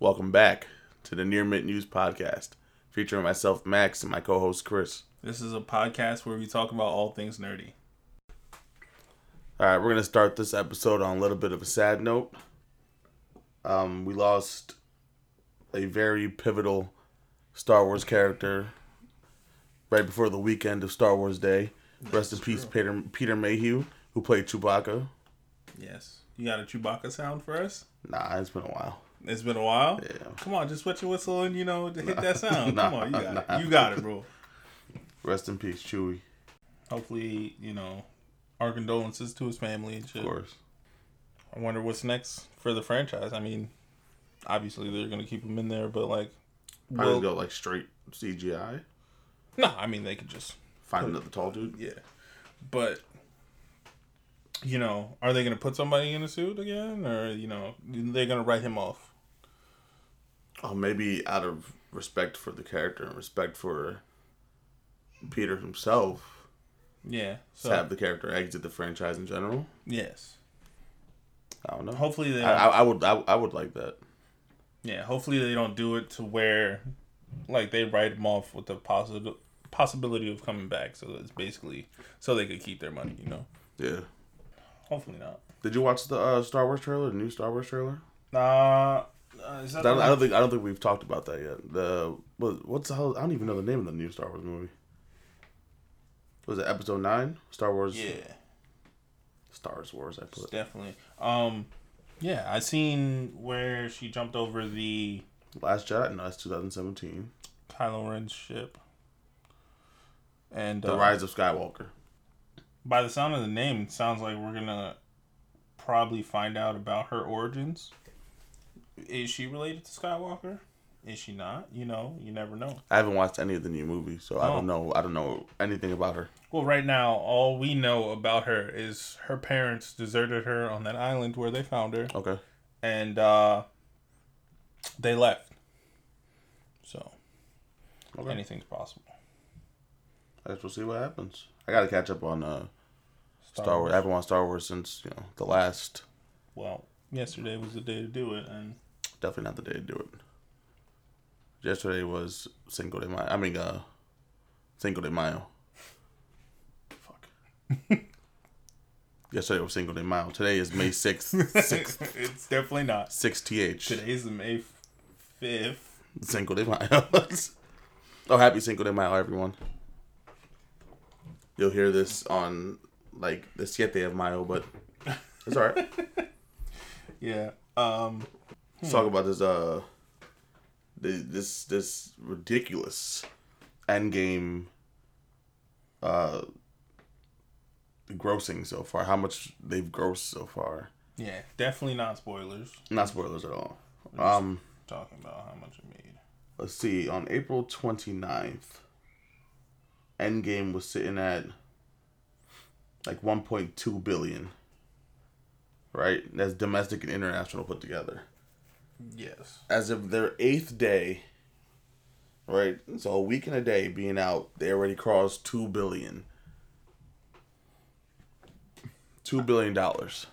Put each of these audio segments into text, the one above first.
Welcome back to the Near Mint News Podcast, featuring myself, Max, and my co host, Chris. This is a podcast where we talk about all things nerdy. All right, we're going to start this episode on a little bit of a sad note. Um, we lost a very pivotal Star Wars character right before the weekend of Star Wars Day. Rest in peace, Peter, Peter Mayhew, who played Chewbacca. Yes. You got a Chewbacca sound for us? Nah, it's been a while. It's been a while. Yeah. Come on, just wet your whistle and you know hit that sound. Nah, Come on, you got nah. it. You got it, bro. Rest in peace, Chewy. Hopefully, you know, our condolences to his family and shit. of course. I wonder what's next for the franchise. I mean, obviously they're gonna keep him in there, but like, Probably well, go like straight CGI. no, I mean they could just Find another tall dude. yeah, but you know, are they gonna put somebody in a suit again, or you know, they're gonna write him off? Oh, maybe out of respect for the character and respect for Peter himself, Yeah. to have the character exit the franchise in general. yes. I don't know. Hopefully they. I, I, would I, I would like that. yeah. Hopefully they don't do it to where, like, they write him off with the possible possibility of coming back. So it's basically so they could keep their money. You know. Yeah. Hopefully not. Did you watch the uh, Star Wars trailer? The new Star Wars trailer? Uh, uh I don't, I don't think I don't think we've talked about that yet. The what, what's the hell? I don't even know the name of the new Star Wars movie. Was it Episode Nine? Star Wars. Yeah. Star Wars. I put. Definitely. Um, yeah, I seen where she jumped over the Last Jedi. No, that's 2017. Kylo Ren's ship, and The uh, Rise of Skywalker. by the sound of the name, it sounds like we're gonna probably find out about her origins. Is she related to Skywalker? Is she not? You know, you never know. I haven't watched any of the new movies, so I Oh. don't know. I don't know anything about her. Well, right now, all we know about her is her parents deserted her on that island where they found her, Okay. and uh, they left. So, Okay. anything's possible. I guess we'll see what happens. I got to catch up on uh, Star, Wars. I haven't watched Star Wars since you know the last. Well, yesterday was the day to do it, and Definitely not the day to do it. Yesterday was Cinco de Mayo. I mean, uh, Cinco de Mayo. Fuck. Yesterday was Cinco de Mayo. Today is May sixth. Sixth. it's definitely not. Six th. Today's the May fifth. Cinco de Mayo. oh, happy Cinco de Mayo, everyone. You'll hear this on like the Siete of Mayo, but it's alright. Yeah. Um. Let's talk about this uh this this ridiculous endgame uh grossing so far. How much they've grossed so far. Yeah. Definitely not spoilers. Not spoilers at all. Um Talking about how much it made. let's see, on April 29th, Endgame was sitting at like 1.2 billion. Right? That's domestic and international put together. Yes. As of their eighth day, right? So a week and a day being out, they already crossed 2 billion. 2 billion dollars.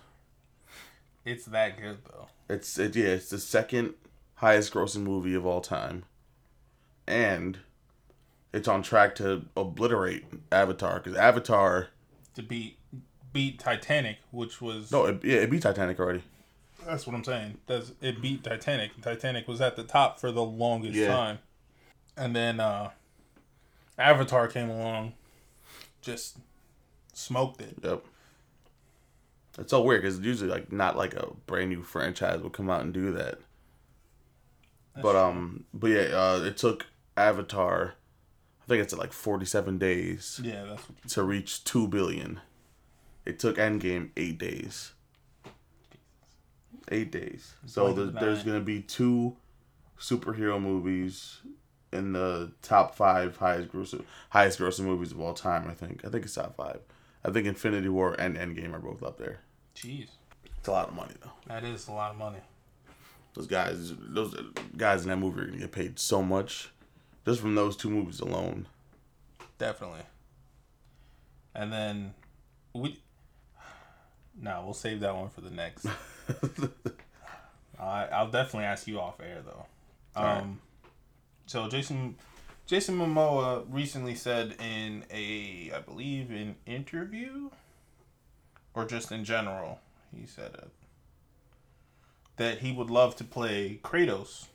It's that good though. It's it, yeah, it's the second highest grossing movie of all time. And it's on track to obliterate Avatar cuz Avatar To beat beat Titanic, which was no, it, yeah, it beat Titanic already. That's what I'm saying. Does it beat Titanic? Titanic was at the top for the longest Yeah. time, and then uh Avatar came along, just smoked it. Yep. It's so weird cuz usually like not like a brand new franchise would come out and do that. but um but yeah, uh it took Avatar I think it's at like 47 days Yeah, that's to reach 2 billion. It took Endgame 8 days. 8 days. So there's, going to be two superhero movies in the top 5 highest grossing highest grossing movies of all time, I think. I think it's top 5. I think Infinity War and Endgame are both up there. Jeez, It's a lot of money though. that is a lot of money. Those guys those guys in that movie are to get paid so much just from those two movies alone. Definitely. And then we. Nah, we'll save that one for the next. I I'll definitely ask you off air though. Um, Alright. so Jason Jason Momoa recently said in a I believe an interview or just in general, he said it that he would love to play Kratos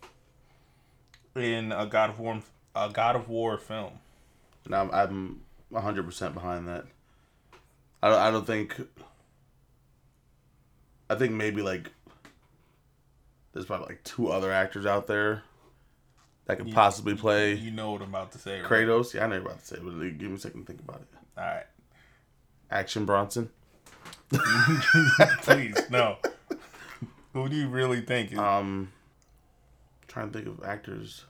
in a God of War a God of War film. And I'm I'm 100 percent behind that. I don't, I don't think. I think maybe like. There's probably like two other actors out there that could You- possibly play You know what I'm about to say, right? Kratos. Yeah, I know you're about to say, but give me a second to think about it. All right. Action Bronson. Please, no. Who do you really think? Is, Um, trying to think of actors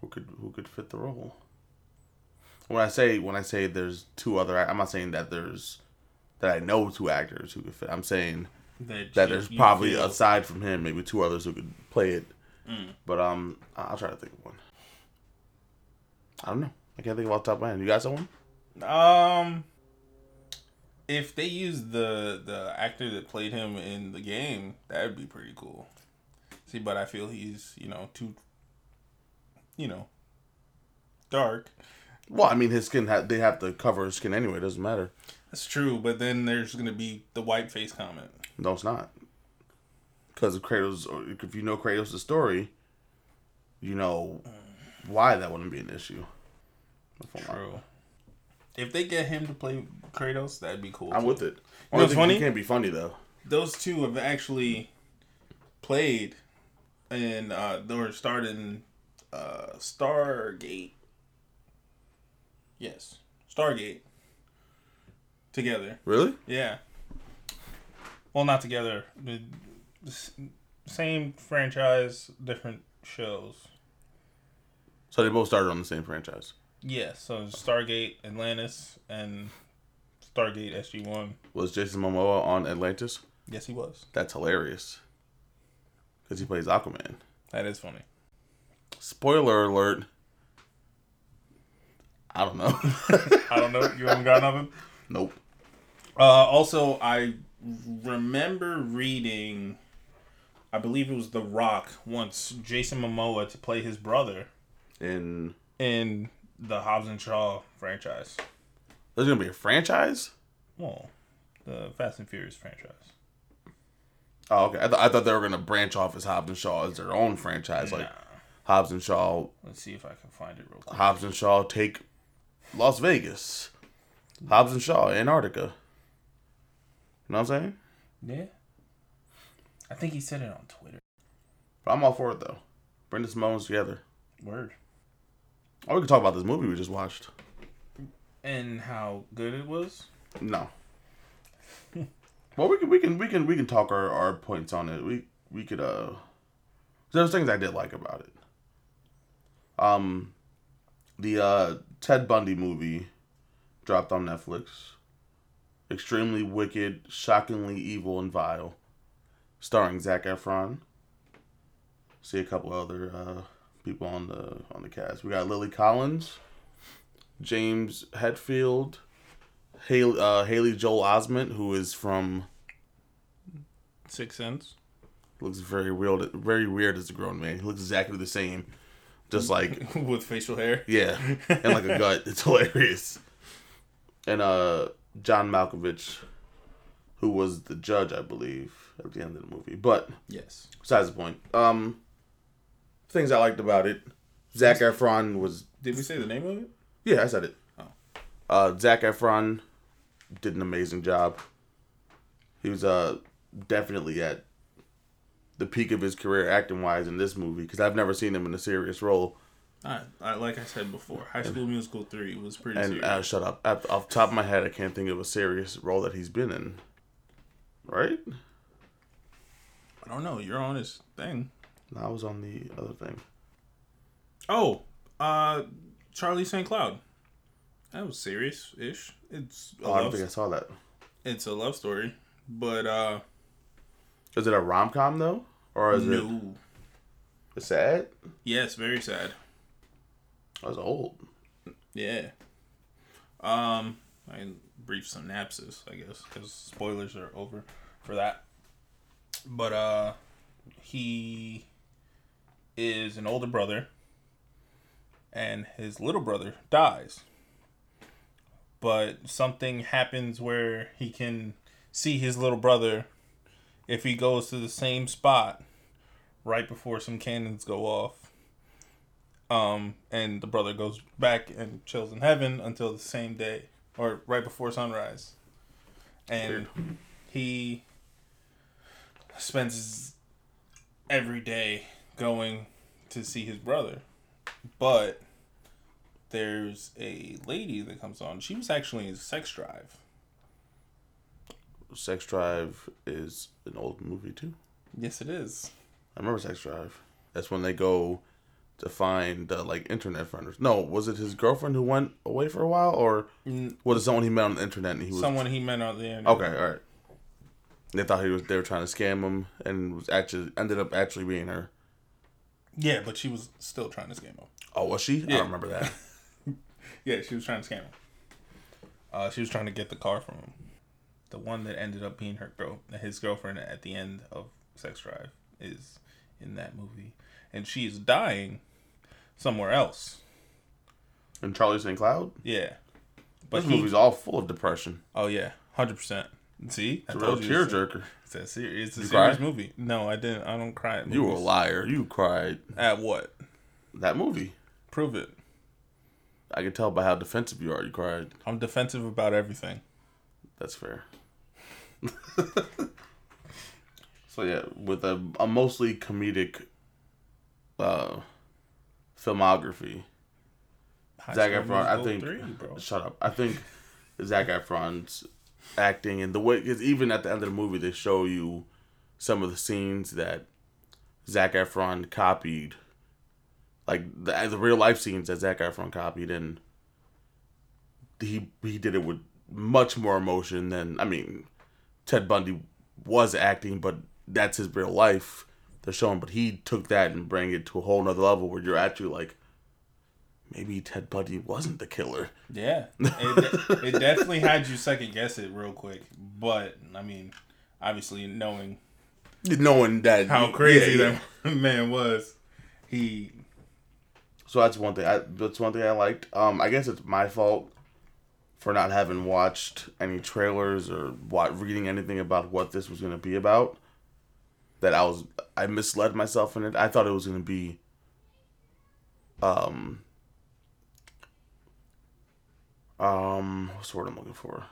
who could who could fit the role. When I say when I say there's two other, I'm not saying that there's that I know two actors who could fit. I'm saying that that you- there's you probably feel- aside from him maybe two others who could play it. Mm. But um, I'll try to think of one. I don't know. I can't think of off the top of my head. You got someone? Um, if they use the the actor that played him in the game, that'd be pretty cool. See, but I feel he's you know too, you know, dark. Well, I mean, his skin ha- they have to cover his skin anyway. It doesn't matter. That's true, but then there's gonna be the white face comment. No, it's not. Because of Kratos, or if you know Kratos' story, you know why that wouldn't be an issue. True. If they get him to play Kratos, that'd be cool. I'm with it. know Only what's thing, funny? He can't be funny though. those two have actually played and uh they were starting uh Stargate. Yes. Stargate. Together. Really? Yeah. Well, not together. The same franchise, different shows. So they both started on the same franchise. Yeah, so Stargate Atlantis and Stargate SG1. Was Jason Momoa on Atlantis? Yes, he was. That's hilarious. Because he plays Aquaman. That is funny. Spoiler alert. I don't know. I don't know. You haven't got nothing? nope. Uh, also, I remember reading, I believe it was The Rock, once Jason Momoa to play his brother And in the Hobbs and Shaw franchise. there's gonna be a franchise. Well, the Fast and Furious franchise. Oh, okay. I, th- I thought they were gonna branch off as Hobbs and Shaw as their own franchise, like Nah. Hobbs and Shaw. Let's see if I can find it real quick. Hobbs and Shaw take Las Vegas. Hobbs and Shaw, Antarctica. You know what I'm saying? Yeah. I think he said it on Twitter. But I'm all for it though. Bring this moments together. Word. Oh, we can talk about this movie we just watched. And how good it was? No. well, we can we can we can we can talk our, our points on it. We we could uh. There's things I did like about it. Um, the uh Ted Bundy movie dropped on Netflix. Extremely wicked, shockingly evil and vile, starring Zac Efron. See a couple other uh, people on the on the cast. We got Lily Collins, James Hetfield, Haley, uh, Haley Joel Osment, who is from Six Sense. looks very weird, very weird as a grown man. He looks exactly the same, just like With facial hair. yeah, and like a gut. It's hilarious. And uh, John Malkovich, who was the judge, I believe, at the end of the movie. But Yes. besides the point, um, things I liked about it. Zac Efron was Did we say the name of it? Yeah, I said it. Oh. Uh, Zac Efron did an amazing job. He was uh definitely at the peak of his career acting wise in this movie because I've never seen him in a serious role. I, I, like I said before, High School Musical 3 was pretty And serious. uh, shut up. Off off the top of my head, I can't think of a serious role that he's been in. Right? I don't know. You're on his thing. No, I was on the other thing. Oh, uh, Charlie St. Cloud. That was serious ish. It's Oh, I don't think I saw that. it's a love story, but uh, Is it a rom com though, or is it no. sad? Yes, very sad. I was old. Yeah. Um, I can brief synopsis, I guess, because spoilers are over for that. But uh, he is an older brother, and his little brother dies. But something happens where he can see his little brother if he goes to the same spot right before some cannons go off. Um, and the brother goes back and chills in heaven until the same day or right before sunrise. And he spends every day going to see his brother. But there's a lady that comes on. She was actually in Sex Drive. Sex Drive is an old movie too. Yes, it is. I remember Sex Drive. That's when they go to find uh, like internet friends. No, was it his girlfriend who went away for a while, or was it someone he met on the internet and he was Someone he met on the internet. Okay, all right. They thought he was. They were trying to scam him, and was actually ended up actually being her. Yeah, but she was still trying to scam him. Oh, was she? I Yeah. don't remember that. Yeah, she was trying to scam him. Uh, she was trying to get the car from him. The one that ended up being her girl, his girlfriend at the end of Sex Drive, is in that movie, and she is dying somewhere else. And Charlie St. Cloud. Yeah, but This he, movie's all full of depression. oh yeah, hundred percent. See, I It's a real you it's a- tearjerker. It's a serious, it's a You serious cried? movie. No, I didn't. I don't cry at You were a liar. You cried. At what? That movie. Prove it. I can tell by how defensive you are. You cried. I'm defensive about everything. That's fair. so yeah, with a, a mostly comedic uh, filmography. High Zac Efron, I think. three. Shut up. I think Zac Efron's acting and the way, because even at the end of the movie, they show you some of the scenes that Zac Efron copied, like the the real life scenes that Zac Efron copied, and he he did it with much more emotion than I mean, Ted Bundy was acting, but that's his real life. They're showing, but he took that and bring it to a whole nother level where you're actually like, maybe Ted Bundy wasn't the killer. Yeah, it, it definitely had you second guess it real quick. But I mean, obviously knowing knowing that how crazy yeah, yeah. that man was, he So that's one thing. I, that's one thing I liked. Um, I guess it's my fault for not having watched any trailers or what reading anything about what this was going to be about. That I was I misled myself in it. I thought it was going to be um um what's the word I'm looking for?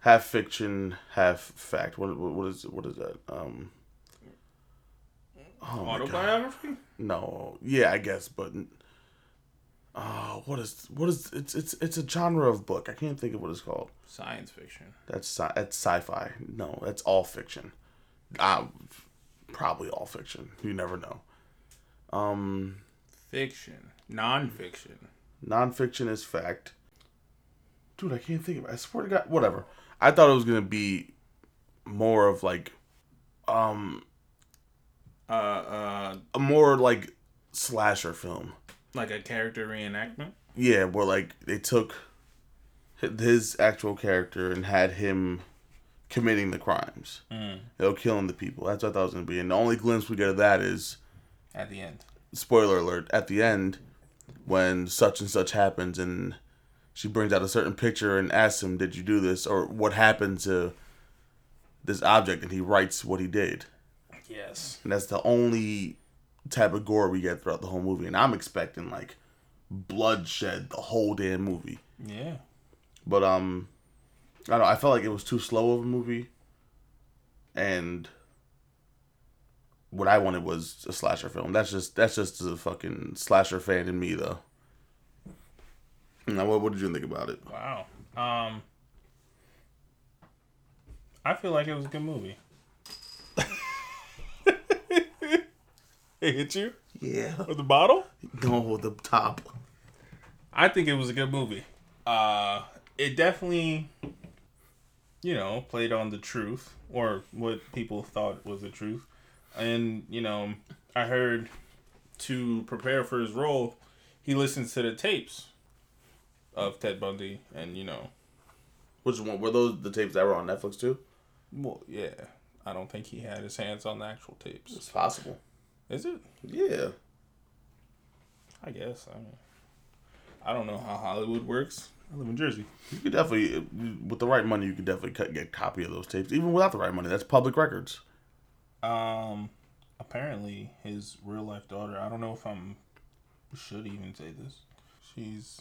Half fiction, half fact. What what, what is what is that? Um oh autobiography. No, yeah, I guess, but uh, what is what is it's it's it's a genre of book. I can't think of what it's called. Science fiction. That's sci- that's sci-fi. No, that's all fiction. Uh, probably all fiction. You never know. Um, Fiction. Non-fiction. nonfiction is fact. Dude, I can't think of it. I swear to God, whatever. I thought it was gonna be more of like, um, Uh, uh, a more like slasher film. like a character reenactment. Yeah, where like they took his actual character and had him committing the crimes, Mm. know, killing the people. That's what I thought it was gonna be. And the only glimpse we get of that is At the end. spoiler alert at the end when such and such happens and she brings out a certain picture and asks him, "Did you do this?" or "What happened to this object?" and he writes what he did. Yes. And that's the only type of gore we get throughout the whole movie. And I'm expecting like bloodshed the whole damn movie. Yeah. But um, I don't. I felt like it was too slow of a movie, and what I wanted was a slasher film. That's just that's just a fucking slasher fan in me, though. Now, what, what did you think about it? Wow. Um. I feel like it was a good movie. it hit you Yeah, with the bottle? no, the top. I think it was a good movie. Uh, it definitely, you know, played on the truth or what people thought was the truth. And, you know, I heard to prepare for his role, he listens to the tapes of Ted Bundy and, you know, Which one were those? The tapes that were on Netflix too? well, yeah. I don't think he had his hands on the actual tapes. It's possible. Is it? Yeah. I guess. I mean, I don't know how Hollywood works. I live in Jersey. You could definitely, with the right money, you could definitely cut, get a copy of those tapes. Even without the right money, that's public records. Um, apparently his real life daughter. I don't know if I'm should even say this. She's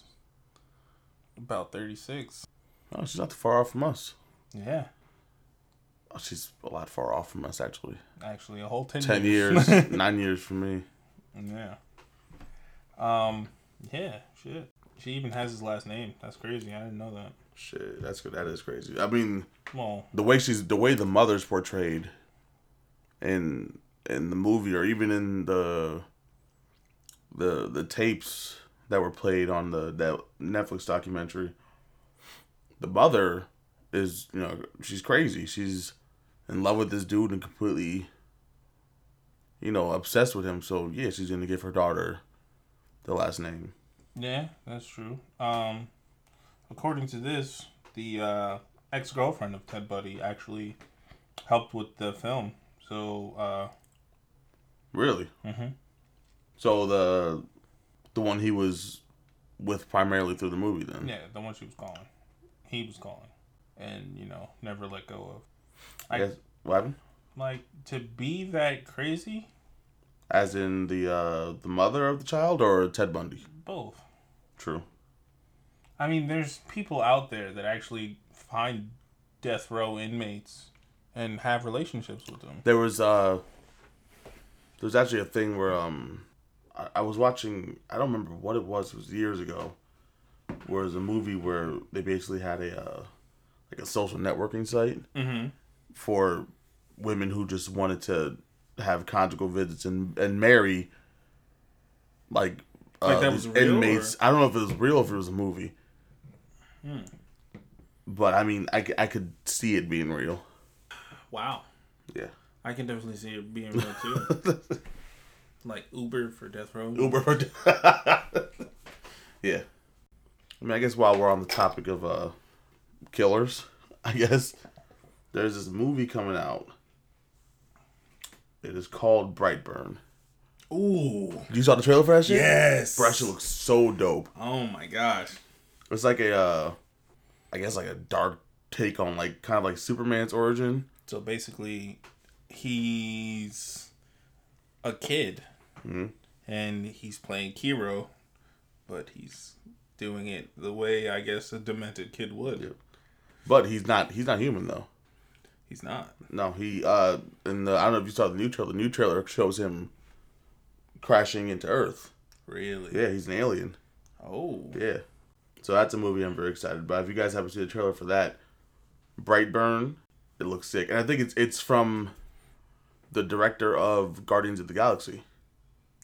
about thirty six. Oh, she's not too far off from us. Yeah, Oh, she's a lot far off from us, actually. actually, a whole ten. years. years, nine years for me. yeah. Um. Yeah. Shit. She even has his last name. That's crazy. I didn't know that. Shit, that's good. That is crazy. I mean, Well, the way she's, the way the mother's portrayed in in the movie, or even in the the the tapes that were played on the that Netflix documentary, the mother is you know she's crazy. She's in love with this dude and completely, you know, obsessed with him. So yeah, she's gonna give her daughter the last name. Yeah, that's true. Um, according to this, the uh, ex girlfriend of Ted Bundy actually helped with the film. So, uh, Really? Mhm. So the the one he was with primarily through the movie then. yeah, the one she was calling, he was calling, and you know, never let go of. I I guess what happened? like to be that crazy. As in the uh the mother of the child or Ted Bundy? Both. True. I mean, there's people out there that actually find death row inmates and have relationships with them. There was uh there was actually a thing where um I, I was watching I don't remember what it was, it was years ago. Where it was a movie where they basically had a uh like a social networking site Mm-hmm. for women who just wanted to have conjugal visits and and marry like, uh, Like that was real, inmates. I don't know if it was real if it was a movie. Hmm. But I mean, I, I could see it being real. Wow. Yeah. I can definitely see it being real too. like Uber for death row. Uber. For yeah. I mean, I guess while we're on the topic of uh, killers, I guess there's this movie coming out. It is called Brightburn. Ooh. You saw the trailer for that shit? Yes. Bro, that shit looks so dope. Oh my gosh. It's like a, uh, I guess like a dark take on like kind of like Superman's origin. So basically, he's a kid, Mhm. and he's playing Kiro, but he's doing it the way I guess a demented kid would. Yep. But he's not. He's not human though. He's not. No, he. uh In the I don't know if you saw the new trailer. The new trailer shows him crashing into Earth. Really? Yeah, he's an alien. Oh. Yeah. So that's a movie I'm very excited about. If you guys haven't seen the trailer for that, Brightburn, it looks sick, and I think it's it's from the director of Guardians of the Galaxy.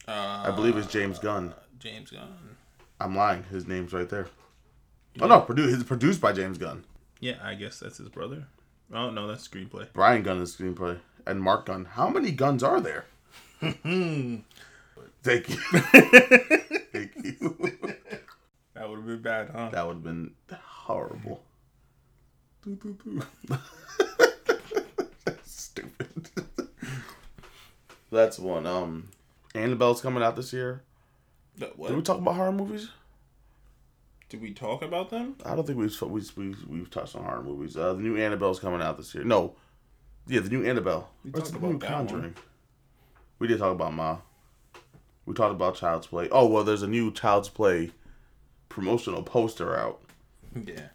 Uh, I believe it's James Gunn. James Gunn. I'm lying. His name's right there. Oh no, produced. It's produced by James Gunn. Yeah, I guess that's his brother. Oh no, that's screenplay. Brian Gunn is screenplay, and Mark Gunn. How many guns are there? Thank you. Thank you. That would have been bad, huh? That would have been horrible. Stupid. That's one. Um, Annabelle's coming out this year. What? Did we talk about horror movies? Did we talk about them? I don't think we've we've we've, we've touched on horror movies. Uh, the new Annabelle's coming out this year. No, yeah, the new Annabelle. We What's talked the new about that one. Conjuring? We did talk about Ma. We talked about Child's Play. Oh well, there's a new Child's Play promotional poster out, Yeah.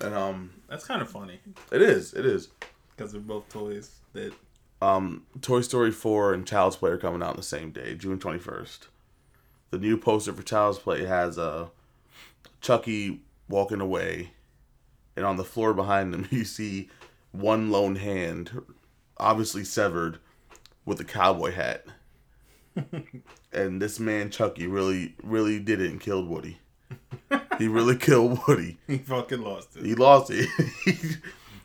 and um, That's kind of funny it is, it is. because they're both toys that. Um, Toy Story 4 and Child's Play are coming out on the same day, June 21st. The new poster for Child's Play has uh, Chucky walking away, and on the floor behind him, you see one lone hand, obviously severed, with a cowboy hat. and this man, Chucky, really, really did it and killed Woody. he really killed Woody. He fucking lost it. He lost it.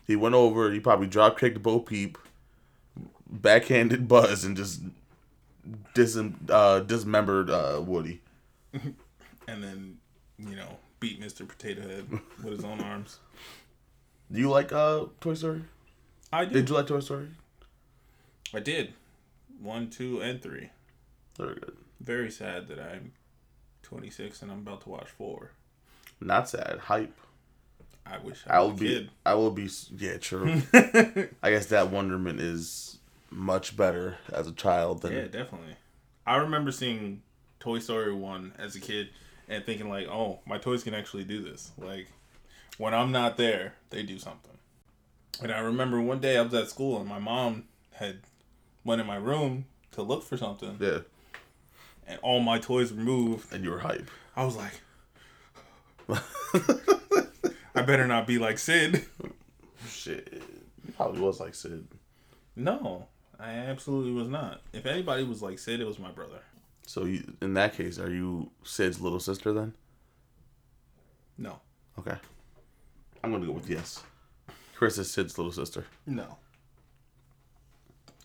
he went over. He probably drop kicked Bo Peep, backhanded Buzz, and just dis uh, dismembered uh, Woody. And then, you know, beat Mr. Potato Head with his own arms. Do you like uh, Toy Story? I do. Did you like Toy Story? I did. One, two, and three. Very good. Very sad that I'm 26 and I'm about to watch four. Not sad. Hype. I wish I I will be. kid. I will be. Yeah, true. I guess that wonderment is much better as a child than Yeah, definitely. I remember seeing Toy Story 1 as a kid and thinking, like, oh, my toys can actually do this. Like, when I'm not there, they do something. And I remember one day I was at school and my mom had went in my room to look for something yeah. and all my toys were moved. And you were hype. I was like, I better not be like Sid. Shit. You probably was like Sid. No, I absolutely was not. If anybody was like Sid, it was my brother. So you, in that case, are you Sid's little sister then? No. Okay. I'm gonna go with yes. Chris is Sid's little sister. No.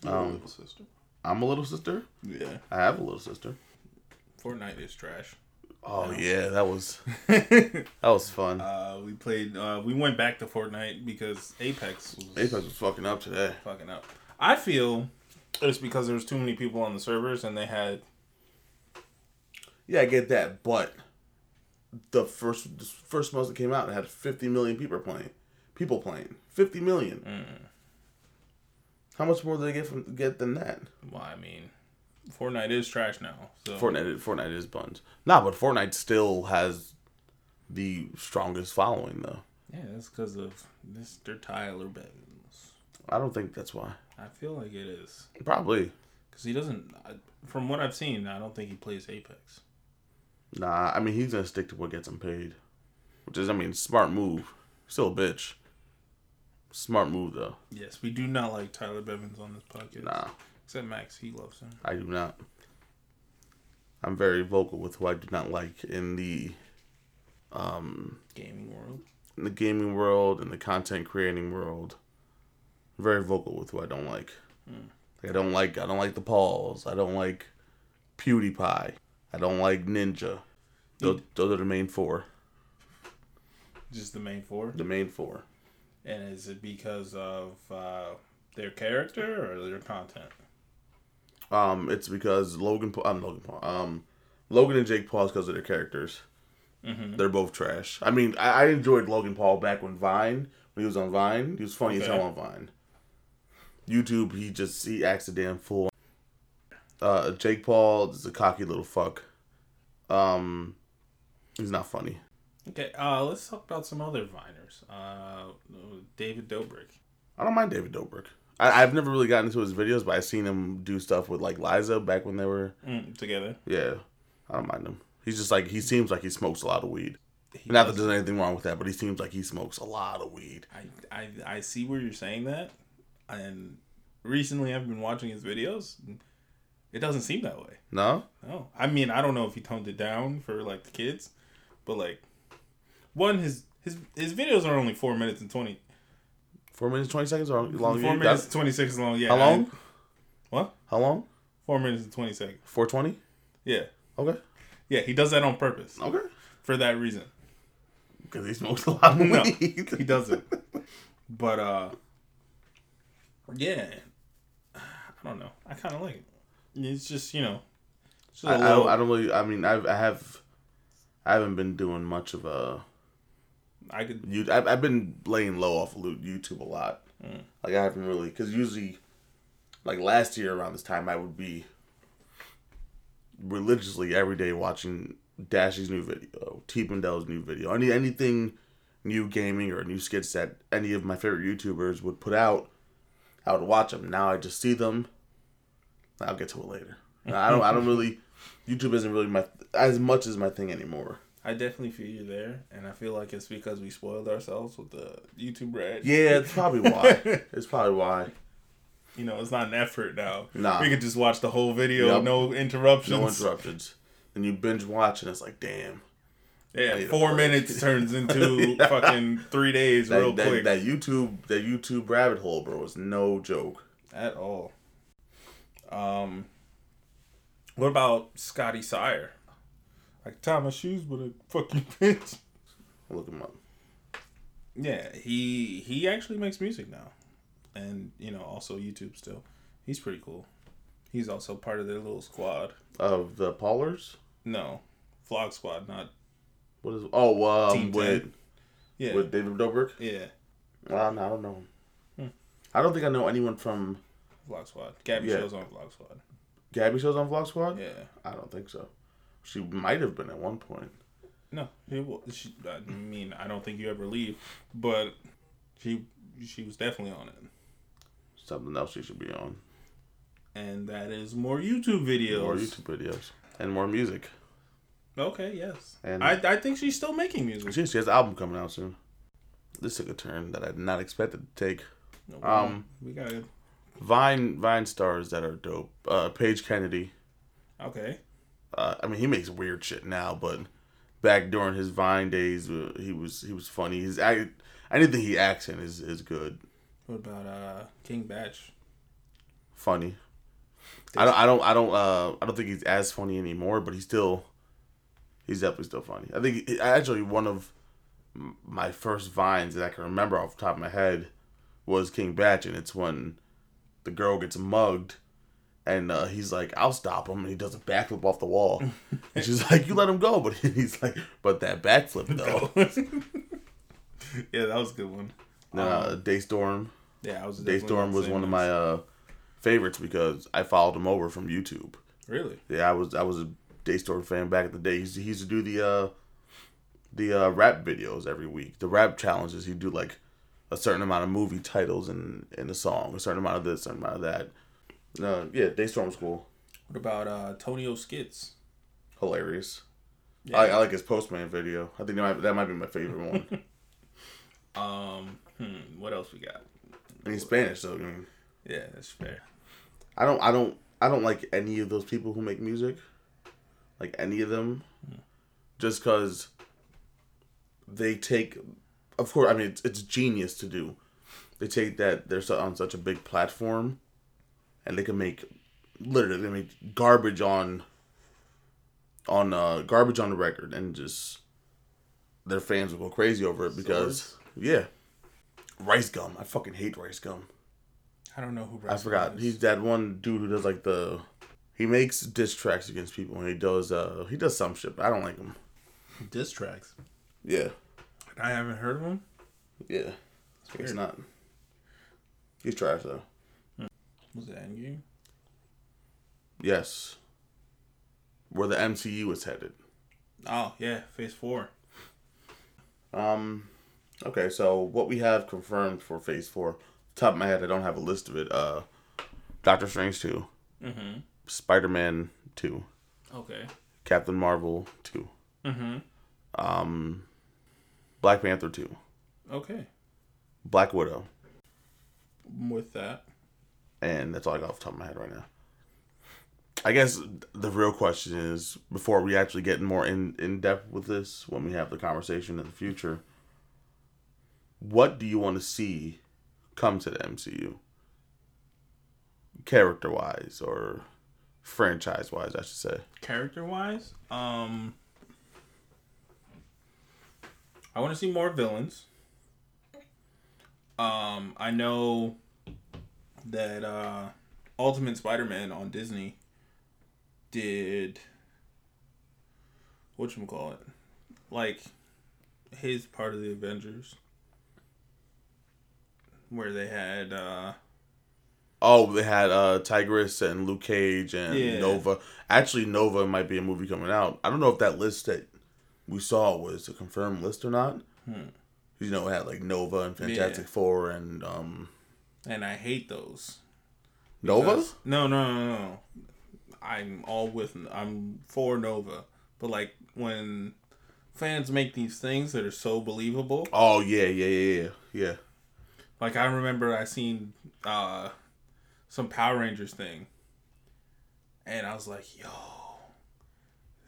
Um, little sister. I'm a little sister. Yeah. I have a little sister. Fortnite is trash. Oh yeah, that was that was fun. Uh, we played. Uh, we went back to Fortnite because Apex was Apex was fucking up today. fucking up. I feel it's because there was too many people on the servers and they had. Yeah, I get that, but the first the first month that came out, it had 50 million people playing. People playing 50 million. Mm. How much more do they get from get than that? Well, I mean, Fortnite is trash now. So Fortnite, Fortnite is buns. Nah, but Fortnite still has the strongest following though. yeah, that's because of Mr. Tyler Blevins. I don't think that's why. I feel like it is Probably. because he doesn't. From what I've seen, I don't think he plays Apex. Nah, I mean he's gonna stick to what gets him paid, which is I mean smart move. Still a bitch. Smart move though. Yes, we do not like Tyler Blevins on this podcast. Nah, Except Max, he loves him. I do not. I'm very vocal with who I do not like in the um Gaming world. in the gaming world and the content creating world. very vocal with who I don't like. Like, I don't like I don't like the Pauls. I don't like PewDiePie. I don't like Ninja. Those, those are the main four. Just the main four. The main four. And is it because of uh, their character or their content? Um, it's because Logan Paul. I'm Logan Paul. Um, Logan and Jake Paul is because of their characters. They're both trash. I mean, I, I enjoyed Logan Paul back when Vine when he was on Vine. He was funny as hell on Vine. YouTube, he just he acts a damn fool. Uh, Jake Paul is a cocky little fuck. Um, he's not funny. Okay, uh, let's talk about some other Viners. Uh, David Dobrik. I don't mind David Dobrik. I, I've never really gotten into his videos, but I've seen him do stuff with like Liza back when they were. Mm, together. Yeah, I don't mind him. He's just like he seems like he smokes a lot of weed. He Not that there's anything wrong with that, but he seems like he smokes a lot of weed. I, I, I see where you're saying that. And recently I've been watching his videos. It doesn't seem that way. No, No. I mean, I don't know if he toned it down for like the kids, but like, one, his his his videos are only four minutes and 20. four minutes twenty seconds or long? Four minutes and 26 long. Yeah. How long? I- what? How long? Four minutes and 20 seconds. Four twenty. Yeah. Okay. Yeah, he does that on purpose Okay. for that reason. Because he smokes a lot of No, weed. he doesn't. But uh, yeah, I don't know. I kind of like it. It's just you know, just I, I, don't, I don't really. I mean, I've, I have. I haven't been doing much of a. I could You, I've, I've been laying low off of YouTube a lot. Mm. Like I haven't really, because usually, like last year around this time, I would be religiously every day watching Dashie's new video, T Bendell's new video, any anything new gaming or new skits that any of my favorite YouTubers would put out. I would watch them. Now I just see them. I'll get to it later. I don't. I don't really. YouTube isn't really my as much as my thing anymore. I definitely feel you there, and I feel like it's because we spoiled ourselves with the YouTube red. Yeah, it's probably why. it's probably why. you know, it's not an effort now. Nah. we could just watch the whole video, Yup. no interruptions. No interruptions. And you binge watch and it's like, damn. Yeah, four minutes turns into fucking three days That, real that, quick. that YouTube that YouTube rabbit hole, bro, is no joke. at all. Um, what about Scotty Sire? Like tie my shoes with a fucking bitch. Look him up. Yeah, he he actually makes music now, and you know also YouTube still. He's pretty cool. He's also part of their little squad. Of the Paulers? No, Vlog Squad, not What is oh um Team with Ten. yeah, with David Dobrik? yeah, Well, I don't know. him. Hmm. I don't think I know anyone from Vlog Squad. Gabby Yeah. shows on Vlog Squad. Gabby shows on Vlog Squad. Yeah, I don't think so. She might have been at one point. no, he, she, I mean, I don't think you ever leave, but she she was definitely on it. Something else she should be on. And that is more YouTube videos. More YouTube videos and more music. Okay, yes. And- I, I think she's still making music. She, she has an album coming out soon. This took a turn that I did not expect it to take. Um, we got. Vine Vine stars that are dope. Uh, Page Kennedy. Okay. Uh, I mean, he makes weird shit now, but back during his Vine days, uh, he was he was funny. His act, anything he acts in is is good, What about uh King Bach? funny. I don't I don't I don't uh I don't think he's as funny anymore, but he's still he's definitely still funny. I think he, actually one of my first vines that I can remember off the top of my head was King Bach, and it's when the girl gets mugged. And uh, he's like, "I'll stop him," and he does a backflip off the wall. and she's like, "You let him go," but he's like, "But that backflip though." yeah, that was a good one. uh, DeStorm, Yeah, I was. DeStorm was one of my uh, favorites because I followed him over from YouTube. Really? Yeah, I was I was a DeStorm fan back in the day. He used to, he used to do the uh, the uh, rap videos every week. The rap challenges. He'd do like a certain amount of movie titles in in a song, a certain amount of this, a certain amount of that. Uh, yeah, DeStorm was cool, What about uh Tonio Skits? hilarious. Yeah. I, I like his Postman video. I think that might, that might be my favorite one. Um, hmm, what else we got? In Spanish, though. I mean, Yeah, that's fair. I don't, I don't, I don't like any of those people who make music, like any of them, just because they take. Of course, I mean it's, it's genius to do. They take that they're on such a big platform, and they can make literally they make garbage on. On uh, garbage on the record, and just their fans will go crazy over it because yeah, RiceGum. I fucking hate RiceGum. I don't know who. Rice I forgot. He's that one dude who does like the. He makes diss tracks against people, and he does uh he does some shit. But I don't like him. diss tracks. Yeah, I haven't heard of him. yeah. It's not. He's trash though. Was it Endgame? Yes. Where the MCU is headed. Oh yeah, Phase Four. Um. Okay, so what we have confirmed for Phase Four. Top of my head, I don't have a list of it. Uh, Doctor Strange two, Mm-hmm. Spider Man two, Okay. Captain Marvel two, Mm-hmm. um, Black Panther two, Okay. Black Widow. With that, and that's all I got off the top of my head right now. I guess the real question is before we actually get more in in depth with this, when we have the conversation in the future, what do you want to see come to the MCU? Character wise or franchise wise, I should say. character wise, um, I want to see more villains. Um, I know that uh, Ultimate Spider-Man on Disney did what you call it, like his part of the Avengers, where they had uh, Oh, they had uh Tigress and Luke Cage and Yeah. Nova. Actually, Nova might be a movie coming out. I don't know if that list that we saw was a confirmed list or not. Hmm. You know, it had like Nova and Fantastic Yeah. Four and um and I hate those. Nova. No, no, no, no. I'm all with. I'm for Nova, but like when fans make these things that are so believable. Oh yeah, yeah, yeah, yeah, yeah. Like I remember I seen uh some Power Rangers thing, and I was like, "Yo,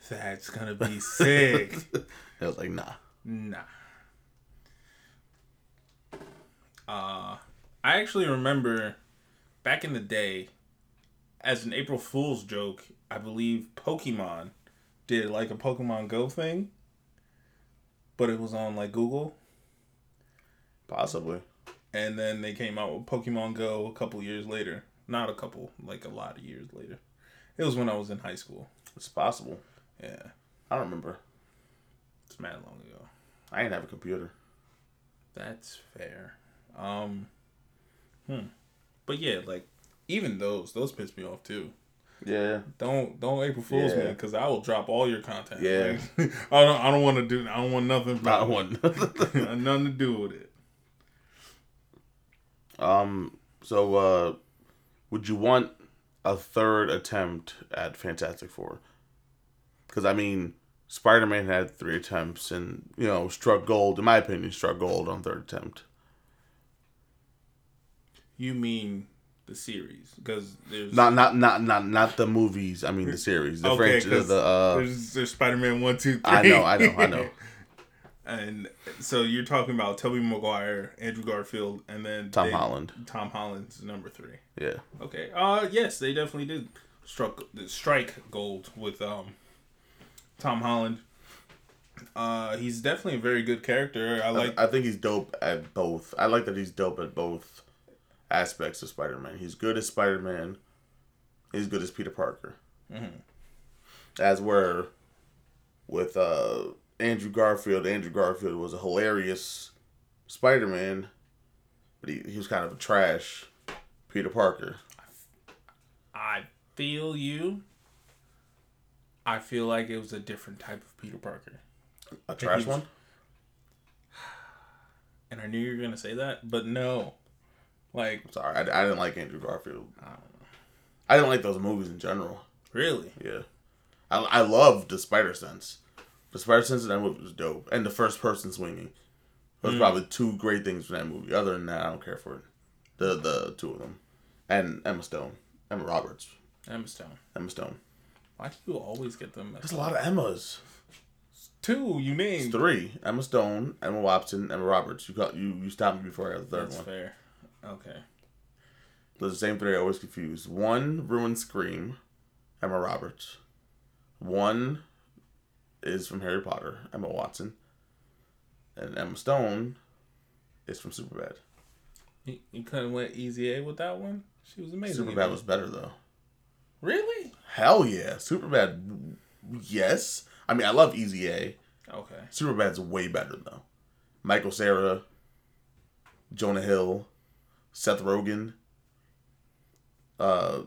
that's gonna be sick." I was like, nah. Nah. Uh, I actually remember back in the day, as an April Fool's joke, I believe Pokemon did like a Pokemon Go thing, but it was on like Google, Possibly. and then they came out with Pokemon Go a couple years later. Not a couple, like a lot of years later. It was when I was in high school. It's possible. Yeah, I don't remember. it's mad long ago. I ain't have a computer. That's fair. Um, hmm. But yeah, like even those, those piss me off too. Yeah. Don't don't April Fools Yeah. me because I will drop all your content. Yeah. Like, I don't I don't want to do I don't want nothing. Not about one. it. nothing to do with it. um. So, uh, would you want a third attempt at Fantastic Four? Because I mean, Spider Man had three attempts, and you know, struck gold. In my opinion, struck gold on third attempt. You mean the series? Because there's Not, not, not, not, not the movies. I mean, the series, the Okay, franchise, the. Uh, there's there's Spider Man one two three. I know, I know, I know. and so you're talking about Tobey Maguire, Andrew Garfield, and then Tom they- Holland. Tom Holland's number three. Yeah. Okay. Uh yes, they definitely did struck strike gold with um Tom Holland. Uh he's definitely a very good character. I like I think he's dope at both. I like that he's dope at both aspects of Spider Man. He's good as Spider Man. He's good as Peter Parker. As where with uh, Andrew Garfield, Andrew Garfield was a hilarious Spider Man, but he, he was kind of a trash Peter Parker. I feel you. I feel like it was a different type of Peter Parker. A trash was- one? And I knew you were gonna say that, but no. Like Sorry, I, I didn't like Andrew Garfield. I don't know. I didn't like those movies in general. Really? Yeah. I, I loved the Spider Sense. The Spider Sense in that movie was dope. And the first person swinging. Those hmm. probably two great things from that movie. Other than that, I don't care for it. The the two of them. And Emma Stone. Emma Roberts. Emma Stone. Emma Stone. Why do you always get them? There's a lot of Emmas. Two, you It's named. three. Emma Stone, Emma Watson, Emma Roberts. You got you you stopped me before I got the third That's one. fair. Okay. Those are the same three I always confuse. One ruined Scream, Emma Roberts. One is from Harry Potter, Emma Watson. And Emma Stone is from Superbad. You, you couldn't went easy A with that one. She was amazing. in Superbad was better though. really Hell yeah. Superbad yes. I mean I love Easy A. okay. Superbad's way better though. Michael Cera, Jonah Hill, Seth Rogen, uh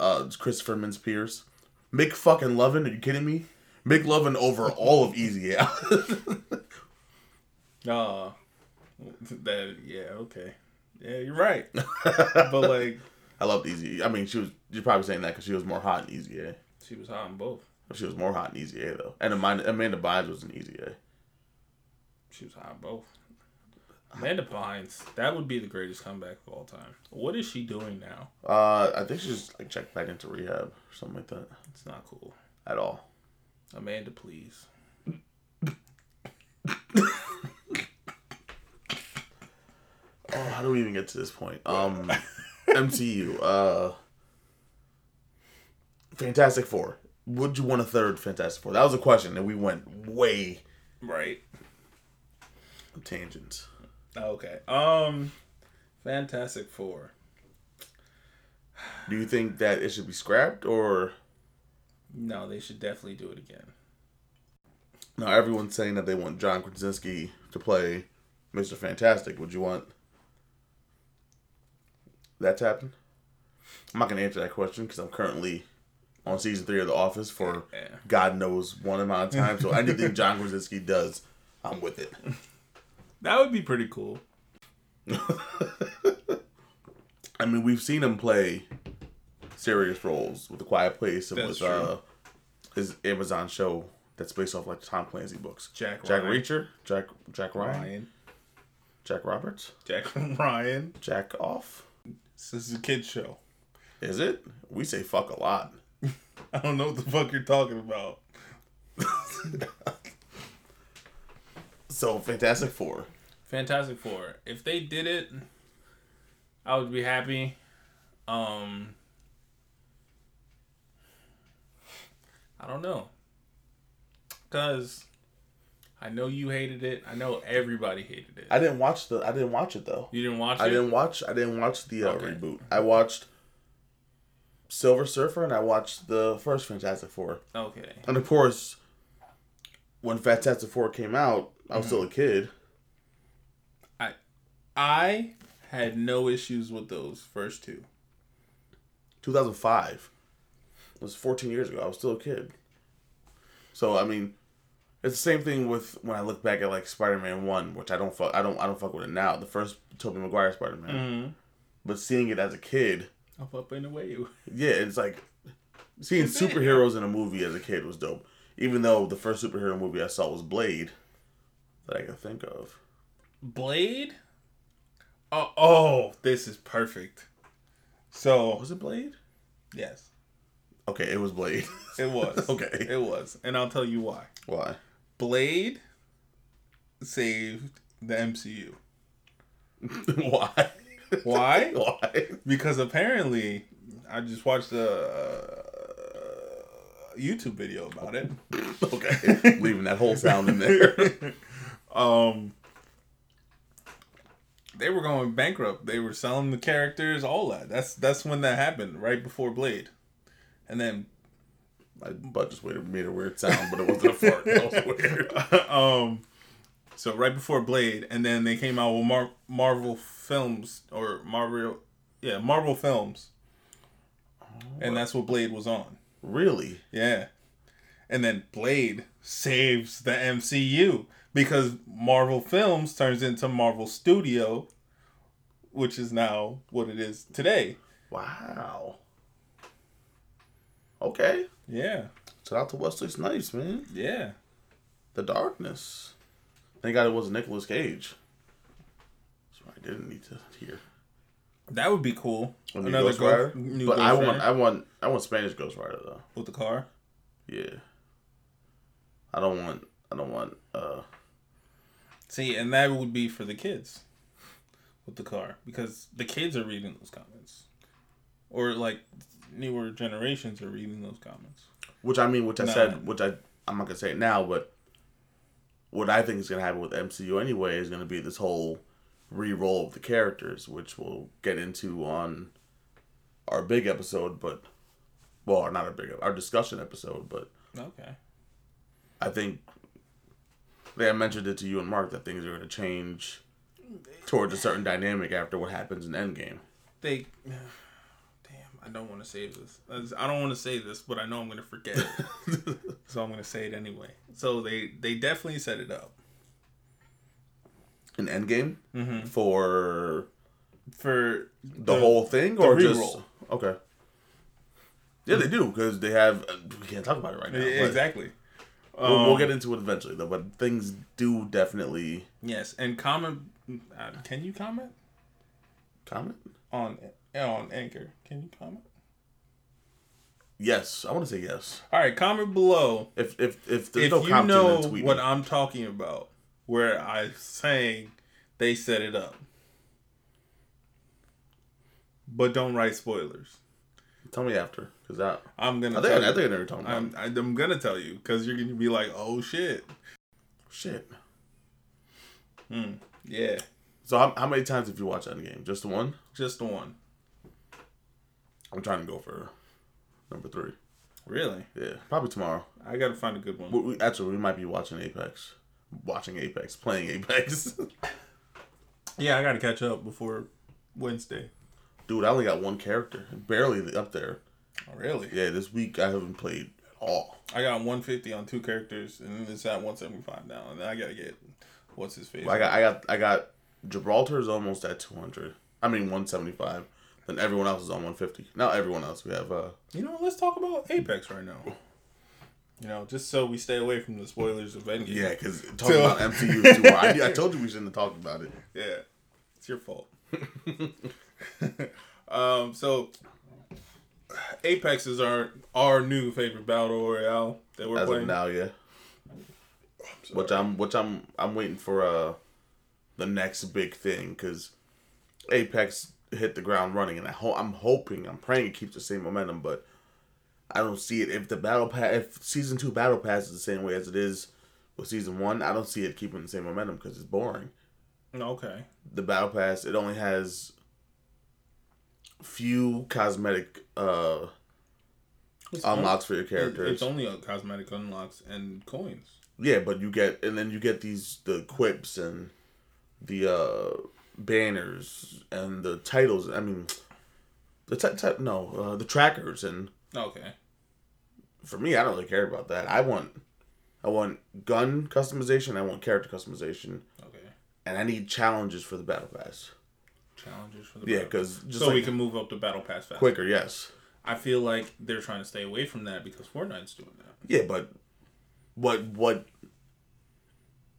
uh Christopher Mintz Pierce. Mick fucking Lovin, are you kidding me? McLovin over all of Easy A. Uh, that yeah okay. Yeah, you're right. but like, I loved Easy. I mean, she was. You're probably saying that because she was more hot in Easy A. she was hot in both. She was more hot in Easy A though, and Amanda, Amanda Bynes was in Easy A. She was hot in both. Amanda Bynes, that would be the greatest comeback of all time. What is she doing now? Uh, I think she's like checked back into rehab, or something like that. It's not cool. At all. Amanda, please. Oh, how do we even get to this point? Um, MCU. Uh, Fantastic Four. Would you want a third Fantastic Four? That was a question, and we went way Right. tangents. Okay. Um, Fantastic Four. Do you think that it should be scrapped, or No, they should definitely do it again. Now Everyone's saying that they want John Krasinski to play Mister Fantastic. Would you want that to happen? I'm not gonna answer that question because I'm currently on season three of The Office for Yeah. God knows one amount of time. So anything John Krasinski does, I'm with it. That would be pretty cool. I mean, we've seen him play serious roles with The Quiet Place and That's with uh, his Amazon show that's based off like Tom Clancy books. Jack Jack Ryan. Reacher, Jack Jack Ryan, Ryan. Jack Roberts, Jack Ryan. Jack Off. This is a kid show. Is it? We say fuck a lot. I don't know what the fuck you're talking about. So Fantastic Four. Fantastic Four. If they did it, I would be happy. Um I don't know. Cuz I know you hated it. I know everybody hated it. I didn't watch the. I didn't watch it though. you didn't watch I it? didn't watch. I didn't watch the uh, Okay. reboot. I watched Silver Surfer and I watched the first Fantastic Four. Okay. And of course, when Fantastic Four came out, I was still a kid. I, I had no issues with those first two. 2005. It was 14 years ago. I was still a kid. So I mean, it's the same thing with when I look back at like Spider-Man One, which I don't fuck. I don't. I don't fuck with it now. The first Tobey Maguire Spider-Man. Mm-hmm. But seeing it as a kid, I'm Up, in the away. yeah, it's like seeing It's it. superheroes in a movie as a kid was dope. Even though the first superhero movie I saw was Blade, that I can think of. Blade? Oh, oh, this is perfect. So, Was it Blade? yes, Okay, it was Blade. it was. Okay. It was. And I'll tell you why. Why? Blade saved the MCU. Why? Why? Why? Because apparently, I just watched a YouTube video about it. Okay, leaving that whole sound in there. um, they were going bankrupt. They were selling the characters, all that. That's that's when that happened, right before Blade, and then My butt just made a, made a weird sound, but it wasn't a fart. That was weird. um, so right before Blade, and then they came out with Mar- Marvel films or Marvel, yeah, Marvel films, and that's what Blade was on. Really? Yeah. And then Blade saves the MCU because Marvel Films turns into Marvel Studio, which is now what it is today. Wow. Okay. Yeah. Shout out to Wesley Snipes, man. Yeah. The Darkness. Thank God it wasn't Nicolas Cage. What I didn't need to hear. That would be cool. A new Another Ghost Rider? new but Ghost I want, Rider I want, I want Spanish Ghost Rider though. with the car. Yeah. I don't want, I don't want. uh See, and that would be for the kids with the car because the kids are reading those comments. Or like newer generations are reading those comments. Which I mean, which I Nah. said, which I, I'm not gonna say it now, but what I think is gonna happen with MCU anyway is gonna be this whole re-roll of the characters, which we'll get into on our big episode, but well, not our big, our discussion episode, but Okay. I think I think I mentioned it to you and Mark that things are gonna change towards a certain dynamic after what happens in Endgame. they i don't want to say this. I don't want to say this but i know i'm going to forget it. so i'm going to say it anyway. So they they definitely set it up. In Endgame? For for the, whole thing or just re-roll. okay. Yeah they do because they have we can't talk about it right now exactly. We'll, we'll Um, get into it eventually though but things do definitely yes and comment uh, can you comment? Comment? On on anchor. Can you comment? Yes i want to say yes. All right comment below if if if there's if no you know what i'm talking about where i'm saying they set it up. But don't write spoilers. Tell me after because that i'm gonna i think tell i you. think i you're talking about I'm, I- I'm gonna tell you because you're gonna be like, oh shit, shit. Hmm. yeah, so how, how many times have you watched Endgame? Just the one? Just the one. I'm trying to go for number three Really, yeah probably tomorrow I gotta find a good one. we, we, actually we might be watching apex watching apex playing apex Yeah, I gotta catch up before Wednesday. dude i only got one character barely up there Oh, really? Yeah, this week I haven't played at all. I got 150 on two characters, and then it's at 175 now, and then I gotta get what's his face. I got I got I got Gibraltar is almost at two hundred. I mean one seventy five. Then everyone else is on one fifty. Now everyone else we have uh You know, let's talk about Apex right now. You know, just so we stay away from the spoilers of Endgame. yeah, because talking about MCU is too hard. I, I told you we shouldn't have talked about it. Yeah, it's your fault. um, so Apex is our our new favorite battle royale that we're As playing. of now, yeah. Which I'm which I'm I'm waiting for uh the next big thing because Apex hit the ground running and I ho- I'm hoping I'm praying it keeps the same momentum, but I don't see it if the battle pass if season two battle pass is the same way as it is with season one. I don't see it keeping the same momentum because it's boring. Okay. The battle pass it only has few cosmetic uh It's unlocks for your characters. It's only uh, cosmetic unlocks and coins. Yeah, but you get and then you get these the quips and the uh banners and the titles. I mean, the t- t- no uh, the trackers and Okay. for me, I don't really care about that. I want I want gun customization. I want character customization, Okay. and I need challenges for the battle pass. Challenges for the Yeah, because just so like we can move up the battle pass faster. quicker. Yes. I feel like they're trying to stay away from that because Fortnite's doing that. Yeah, but what what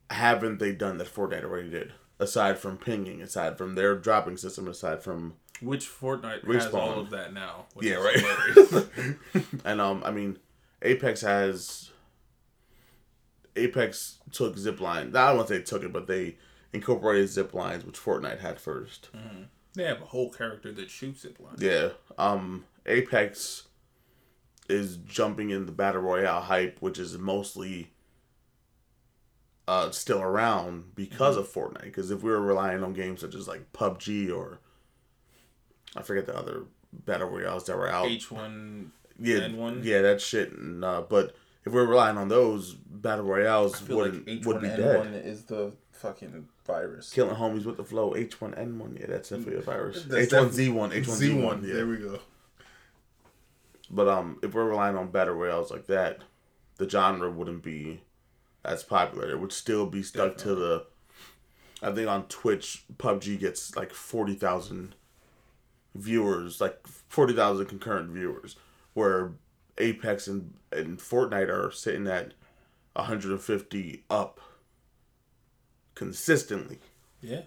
haven't they done that Fortnite already did? Aside from pinging, aside from their dropping system, aside from Which Fortnite has all of that now. which yeah, right. and um, I mean, Apex has Apex took zip line. I don't want to say took it, but they incorporated zip lines, which Fortnite had first. they have a whole character that shoots it blind. Yeah. Um, Apex is jumping in the battle royale hype, which is mostly uh still around because of Fortnite. Because if we were relying on games such as like PUBG or I forget the other battle royales that were out. H1 yeah, N1? yeah, that shit. And, uh, but if we're relying on those battle royales, wouldn't like would be dead. H1N1 is the fucking virus. Killing homies with the flow. H one N one. Yeah, that's definitely a virus. H one Z one. H one Z one. Yeah. There we go. But um, if we're relying on battle royales like that, the genre wouldn't be as popular. It would still be stuck to the. I think on Twitch, PUBG gets like forty thousand viewers, like forty thousand concurrent viewers, where Apex and and Fortnite are sitting at one hundred and fifty up consistently. Yeah.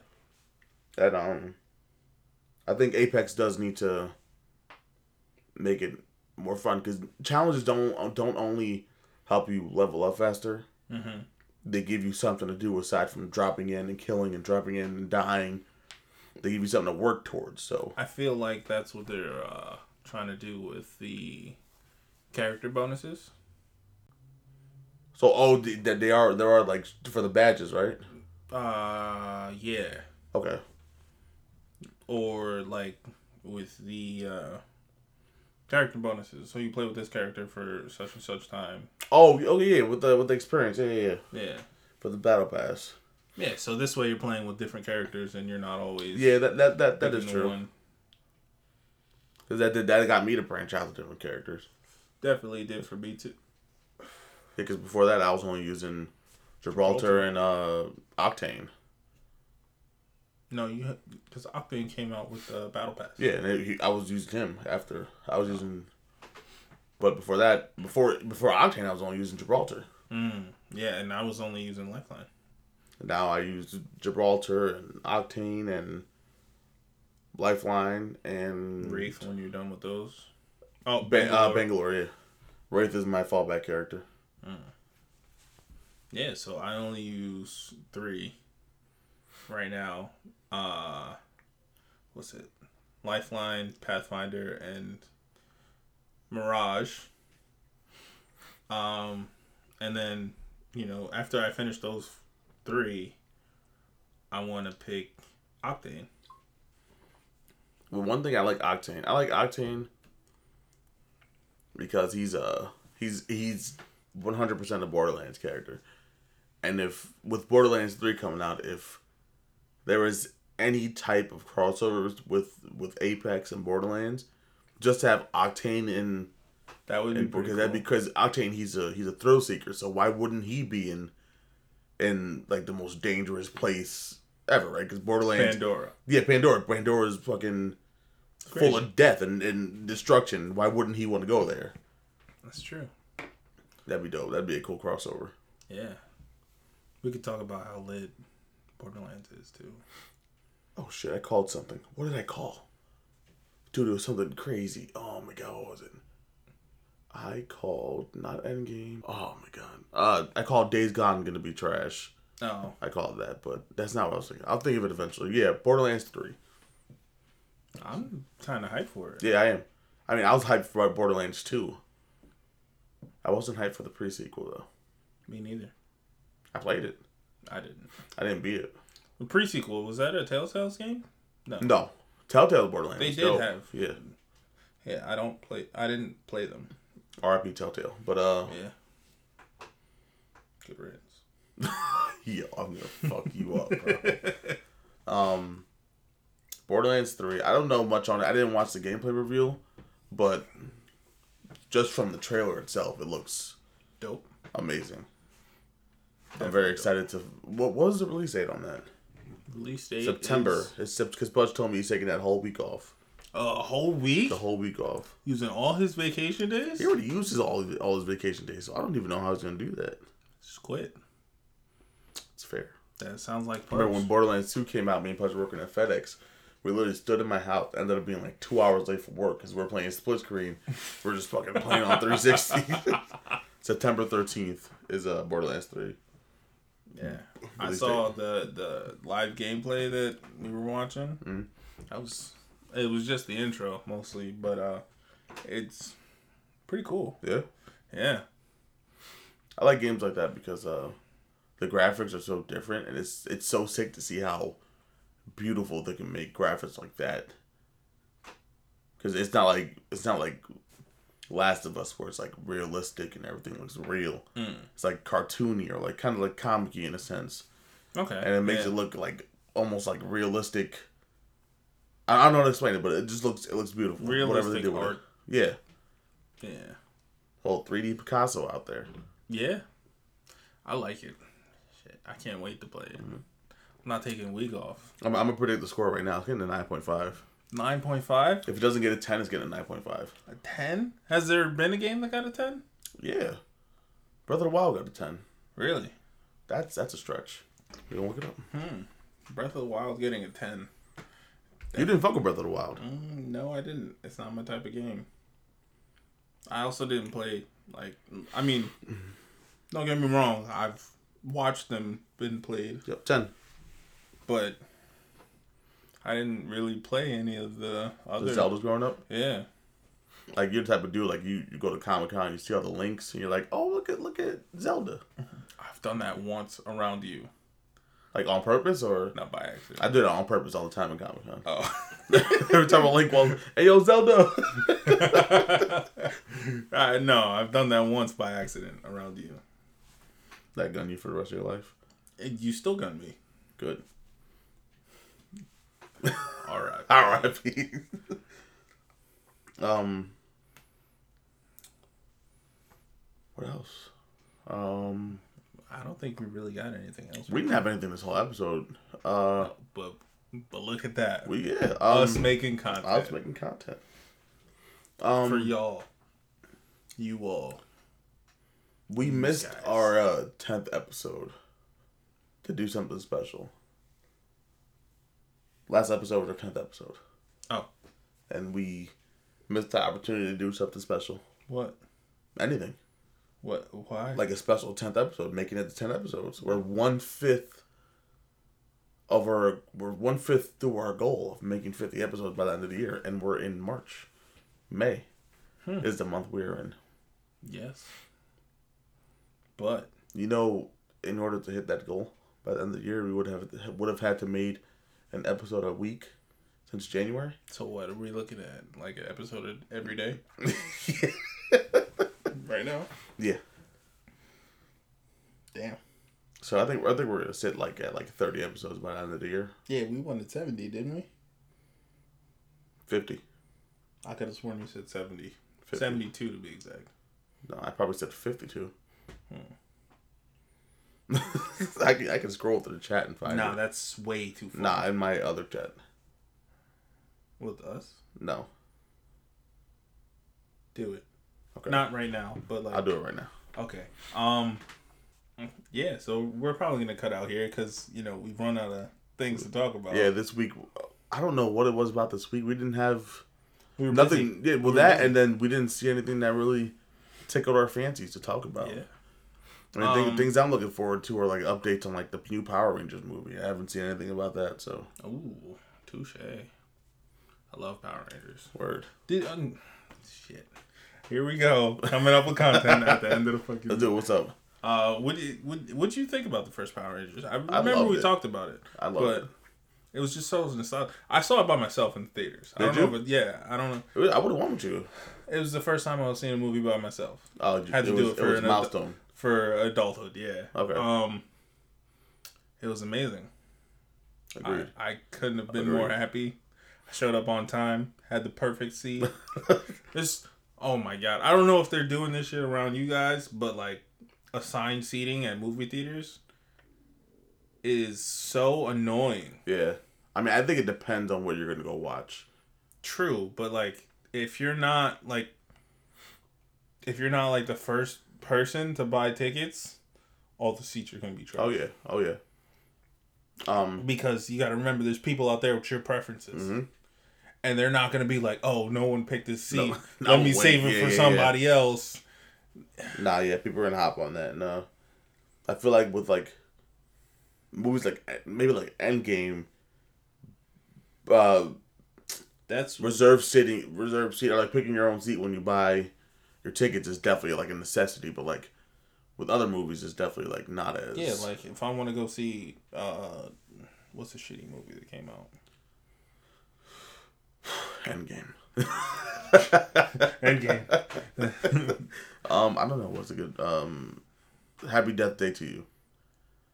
That um, I think Apex does need to make it more fun because challenges don't don't only help you level up faster. Mm-hmm. They give you something to do aside from dropping in and killing and dropping in and dying. They give you something to work towards. So I feel like that's what they're uh, trying to do with the character bonuses. so oh, that they are there are like for the badges, right? Uh, yeah. Okay. Or like with the uh, character bonuses. So you play with this character for such and such time. Oh, oh yeah, with the with the experience, yeah, yeah, yeah. Yeah. For the battle pass. Yeah, so this way you're playing with different characters and you're not always Yeah, that that that, that is true. Because that did that got me to branch out to different characters. Definitely did for me too. Because before that, I was only using Gibraltar and uh, Octane. No, you because Octane came out with the battle pass. Yeah, and it, he, I was using him after. I was using, but before that, before before Octane, I was only using Gibraltar. Mm, yeah, and I was only using Lifeline. Now I use Gibraltar and Octane and Lifeline and Wraith when you're done with those. Oh, uh, Bangalore. Bangalore. Yeah, Wraith is my fallback character. Yeah, so I only use three right now. Uh what's it? Lifeline, Pathfinder, and Mirage. Um and then, you know, after I finish those three, I wanna pick Octane. Well, one thing I like Octane. I like Octane because he's uh he's he's one hundred percent a Borderlands character, and if with Borderlands three coming out, if there is any type of crossovers with with Apex and Borderlands, just to have Octane in That would be and because cool. that because Octane he's a he's a thrill seeker, so why wouldn't he be in in like the most dangerous place ever, right? Because Borderlands, Pandora. yeah, Pandora, Pandora's fucking Crazy. full of death and, and destruction. Why wouldn't he want to go there? That's true. That'd be dope. That'd be a cool crossover. Yeah. We could talk about how lit Borderlands is too. Oh shit! I called something. What did I call? Dude, it was something crazy. Oh my god, what was it? I called not Endgame. Oh my god. Uh, I called Days Gone gonna be trash. Oh. I called that, but that's not what I was thinking. I'll think of it eventually. Yeah, Borderlands three. I'm kinda hyped for it. Yeah, I am. I mean, I was hyped for Borderlands two. I wasn't hyped for the pre sequel though. Me neither. I played it. I didn't. I didn't beat it. The pre sequel, was that a Telltale's game? No. No, Telltale Borderlands. They did dope. have- Yeah, Yeah, I don't play I didn't play them. R.I.P. Telltale. But uh, Yeah. Good riddance. yeah, I'm gonna fuck you up, bro. um, Borderlands Three. I don't know much on it. I didn't watch the gameplay reveal, but just from the trailer itself, it looks Dope. amazing. I'm very excited to. What, what was the release date on that? Release date September. It's because Budge told me he's taking that whole week off. a whole week The whole week off. using all his vacation days. He already uses all of, all his vacation days, so I don't even know how he's gonna do that. Just quit. It's fair. That sounds like Remember when Borderlands 2 came out, me and Pudge were working at FedEx. We literally stood in my house, ended up being like two hours late for work because we are playing split screen. we're just fucking playing on 360. September 13th is uh, Borderlands 3. Yeah, I saw the the live gameplay that we were watching. Mhm. That was it was just the intro mostly, but uh, it's pretty cool. Yeah. Yeah, I like games like that because uh, the graphics are so different, and it's it's so sick to see how beautiful they can make graphics like that. Because it's not like it's not like Last of Us where it's like realistic and everything looks real. Mm. It's like cartoony or like kind of like comic-y in a sense, okay, and it makes yeah. it look like almost like realistic. I I don't know how to explain it, but it just looks it looks beautiful. whatever they realistic do with art. it. Yeah, Yeah, whole 3D Picasso out there. yeah, I like it. Shit, I can't wait to play it. Mm-hmm. I'm not taking a week off. I'm, I'm gonna predict the score right now. It's getting a nine point five. Nine point five, If it doesn't get a ten, it's getting a nine point five. a ten. Has there been a game that got a ten? Yeah, Brother of the Wild got a ten. Really? That's that's a stretch. You don't look it up. Hmm. Breath of the Wild getting a ten. You didn't fuck with Brother of the Wild. Mm, no, I didn't. It's not my type of game. I also didn't play like I mean, don't get me wrong. I've watched them been played, Yep, ten. but I didn't really play any of the The other. Zelda's growing up. Yeah, Like you're the type of dude like you, you go to Comic Con, you see all the links, and you're like, oh look at look at Zelda. I've done that once around you, Like on purpose or not by accident. I do it on purpose all the time in Comic Con. oh, Every time a link was, hey yo Zelda. I, no, I've done that once by accident around you. that gun you for the rest of your life. You still gun me. Good. All right. R.I.P. um. What else? Um. I don't think we really got anything else. We didn't have anything this whole episode. Uh. but but look at that. We yeah. Us Um, making content. I was making content. Um. for y'all. You all. we missed guys. our uh, tenth episode to do something special. Last episode was our tenth episode, Oh, and we missed the opportunity to do something special. what? Anything What? Why? like a special tenth episode, making it to ten episodes. We're one fifth of our we're one fifth through our goal of making fifty episodes by the end of the year, and we're in March. May Hmm. is the month we're in. yes. But You know, in order to hit that goal by the end of the year, we would have would have had to made an episode a week since January. so what are we looking at? Like an episode every day right now? Yeah. Damn. So I think I think we're gonna sit like at like thirty episodes by the end of the year. Yeah, we wanted seventy, didn't we? Fifty. I could have sworn you said 70. 50. 72 to be exact. No, I probably said fifty-two. Hmm. I can I can scroll through the chat and find Nah, it. that's way too far. Nah, in my other chat. With us? No. Do it. Okay. Not right now, but like I'll do it right now. Okay. Um. Yeah, so we're probably gonna cut out here because you know we've run out of things to talk about. Yeah, this week I don't know what it was about this week. We didn't have we were nothing. busy. Yeah, well We that busy. and then we didn't see anything that really tickled our fancies to talk about. Yeah. I mean, Um, things I'm looking forward to are like updates on like the new Power Rangers movie. I haven't seen anything about that, so Ooh, touche. I love Power Rangers. word. Did um, shit. Here we go, coming up with content at the end of the fucking. Let's do it. What's up? Uh, what do you, what what you think about the first Power Rangers? I remember loved we it. talked about it. I love but it. it was just so nostalgic. I saw it by myself in theaters. I don't know, but yeah, I don't know. I would have wanted you. It was the first time I was seeing a movie by myself Oh, Had to it do was, it for was an milestone. For adulthood. Yeah. Okay. Um, it was amazing. I, Agreed. I couldn't have been Agreed. more happy. I showed up on time, had the perfect seat. this, oh my god! I don't know if they're doing this shit around you guys, but like assigned seating at movie theaters is so annoying. yeah. I mean, I think it depends on what you're gonna go watch. True, but like if you're not like if you're not like the first person to buy tickets, all the seats are gonna be trash. Oh yeah. Oh yeah. Um. Because you got to remember, there's people out there with your preferences, mhm. and they're not gonna be like, "Oh, no one picked this seat. No, Let me way. save it Yeah, for yeah, somebody else." Nah, yeah, people are gonna hop on that. No, I feel like with like movies like maybe like Endgame, uh, That's reserve sitting, reserve seat, or like picking your own seat when you buy your tickets is definitely like a necessity. But like with other movies, it's definitely like not as yeah. Like if I want to go see, uh, what's the shitty movie that came out? Endgame. Endgame. Um, I don't know what's a good um, Happy Death Day to you.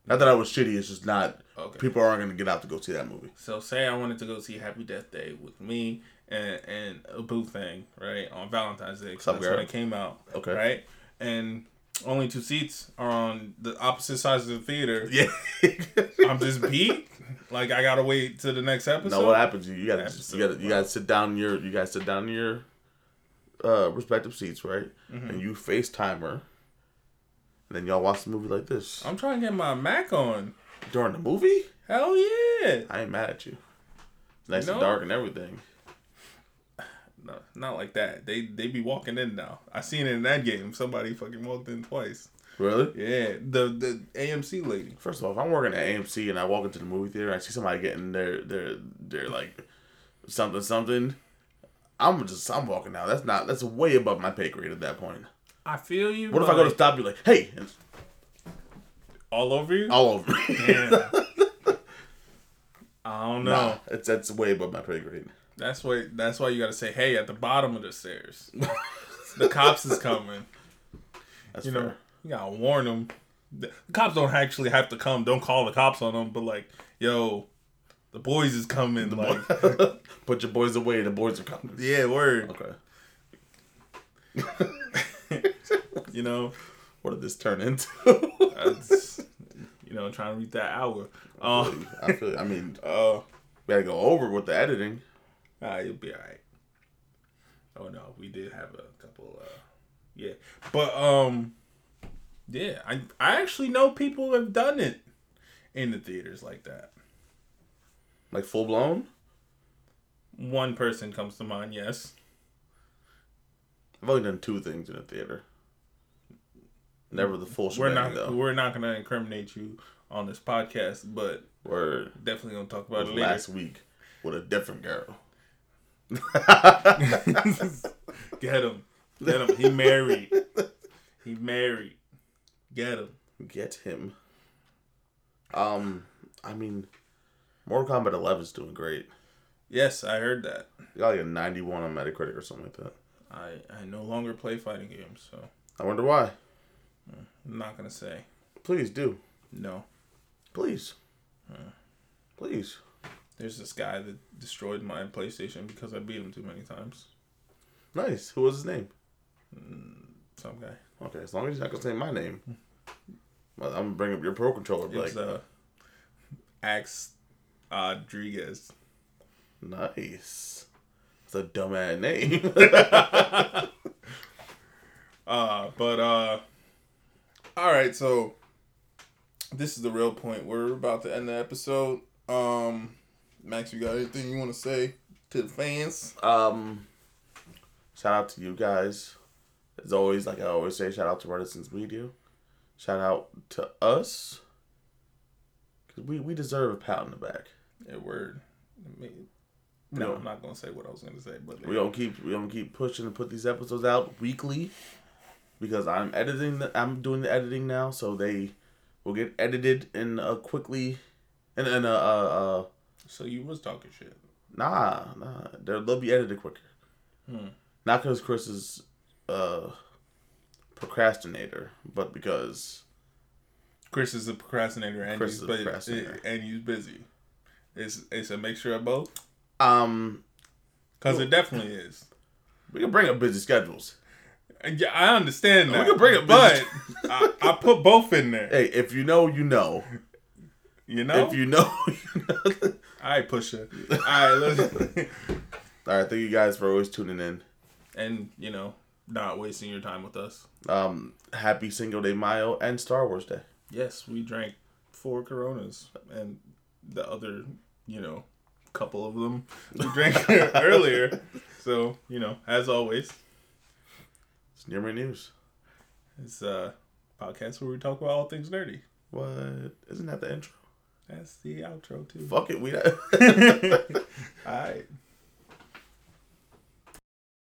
Not that I was shitty. It's just not. Okay. People aren't gonna get out to go see that movie. So say I wanted to go see Happy Death Day with me and and a boo thing, right? On Valentine's Day. that's girl? when it came out. Okay. Right? And only two seats are on the opposite sides of the theater. Yeah. I'm just beat. Like I gotta wait to the next episode. No, what happens? You, you gotta, Episode, you gotta, you gotta sit down in your, you gotta sit down in your, uh, respective seats, right? Mm-hmm. And you FaceTime her. And then y'all watch the movie like this I'm trying to get my Mac on. during the movie. Hell yeah. I ain't mad at you. It's nice No. and dark and everything. No, not like that. They they be walking in now. I seen it in that game. Somebody fucking walked in twice. Really? Yeah, the the AMC lady. First of all, if I'm working at AMC and I walk into the movie theater, and I see somebody getting their their their like something something. I'm just I'm walking out. That's not that's way above my pay grade at that point. I feel you. What if I go to stop you like, hey, all over you? all over me? Damn. I don't know. Nah, it's that's way above my pay grade. That's why. That's why you gotta say, "Hey, at the bottom of the stairs, the cops is coming." That's You fair. know, you gotta warn them. The cops don't actually have to come. Don't call the cops on them. But like, yo, the boys is coming. like, Put your boys away. The boys are coming. yeah, word. Okay. You know, What did this turn into? that's, you know, trying to reach that hour. Um, I feel. I mean, uh, we gotta go over with the editing. Ah, you'll be alright. Oh no, we did have a couple. uh Yeah, but um, yeah, I I actually know people have done it in the theaters like that. Like full blown. One person comes to mind. Yes. I've only done two things in a theater. Never the full We're not though. we're not gonna incriminate you on this podcast, but We're definitely gonna talk about it later. last week with a different girl. Get him, get him. He married. He married. Get him. Get him. Um, I mean, Mortal Kombat 11 is doing great. Yes, I heard that. You got like a 91 on Metacritic or something like that. I I no longer play fighting games, so I wonder why. I'm not gonna say Please do. no. Please. Please. There's this guy that destroyed my PlayStation because I beat him too many times. Nice. Who was his name? Some guy. Okay, as long as you're not gonna say my name. Well, I'm gonna bring up your pro controller. It Like, uh, Axe Rodriguez. nice. It's a dumb ass name. Uh, but uh, all right. So this is the real point. We're about to end the episode. Um, Max, you got anything you want to say to the fans? um, shout out to you guys. As always, like I always say, shout out to Renascence Media. Shout out to us. Cause we, we deserve a pat on the back. Yeah, word. I mean, no. I'm not gonna say what I was gonna say, but We gonna keep we gonna keep pushing and put these episodes out weekly because I'm editing the, I'm doing the editing now, so they will get edited in uh quickly and and uh, uh uh so you was talking shit. nah nah they'll they'll be edited quicker. Hmm. Not because Chris is a procrastinator, but because Chris is a procrastinator and Chris he's is procrastinator. and he's busy. It's it's a mixture of both um because it definitely is. we can bring up busy schedules. Yeah, I understand We can bring it, but I, I put both in there. Hey, if you know, you know. You know. If you know. All right, Pusha. All right, All right, thank you guys for always tuning in. and you know, not wasting your time with us. Um, happy Cinco de Mayo and Star Wars Day. Yes, we drank four Coronas, and the other, you know, couple of them we drank earlier. So you know, as always, It's Near Mint News. it's a podcast where we talk about all things nerdy. What? Isn't that the intro? That's the outro too. Fuck it, we. All right.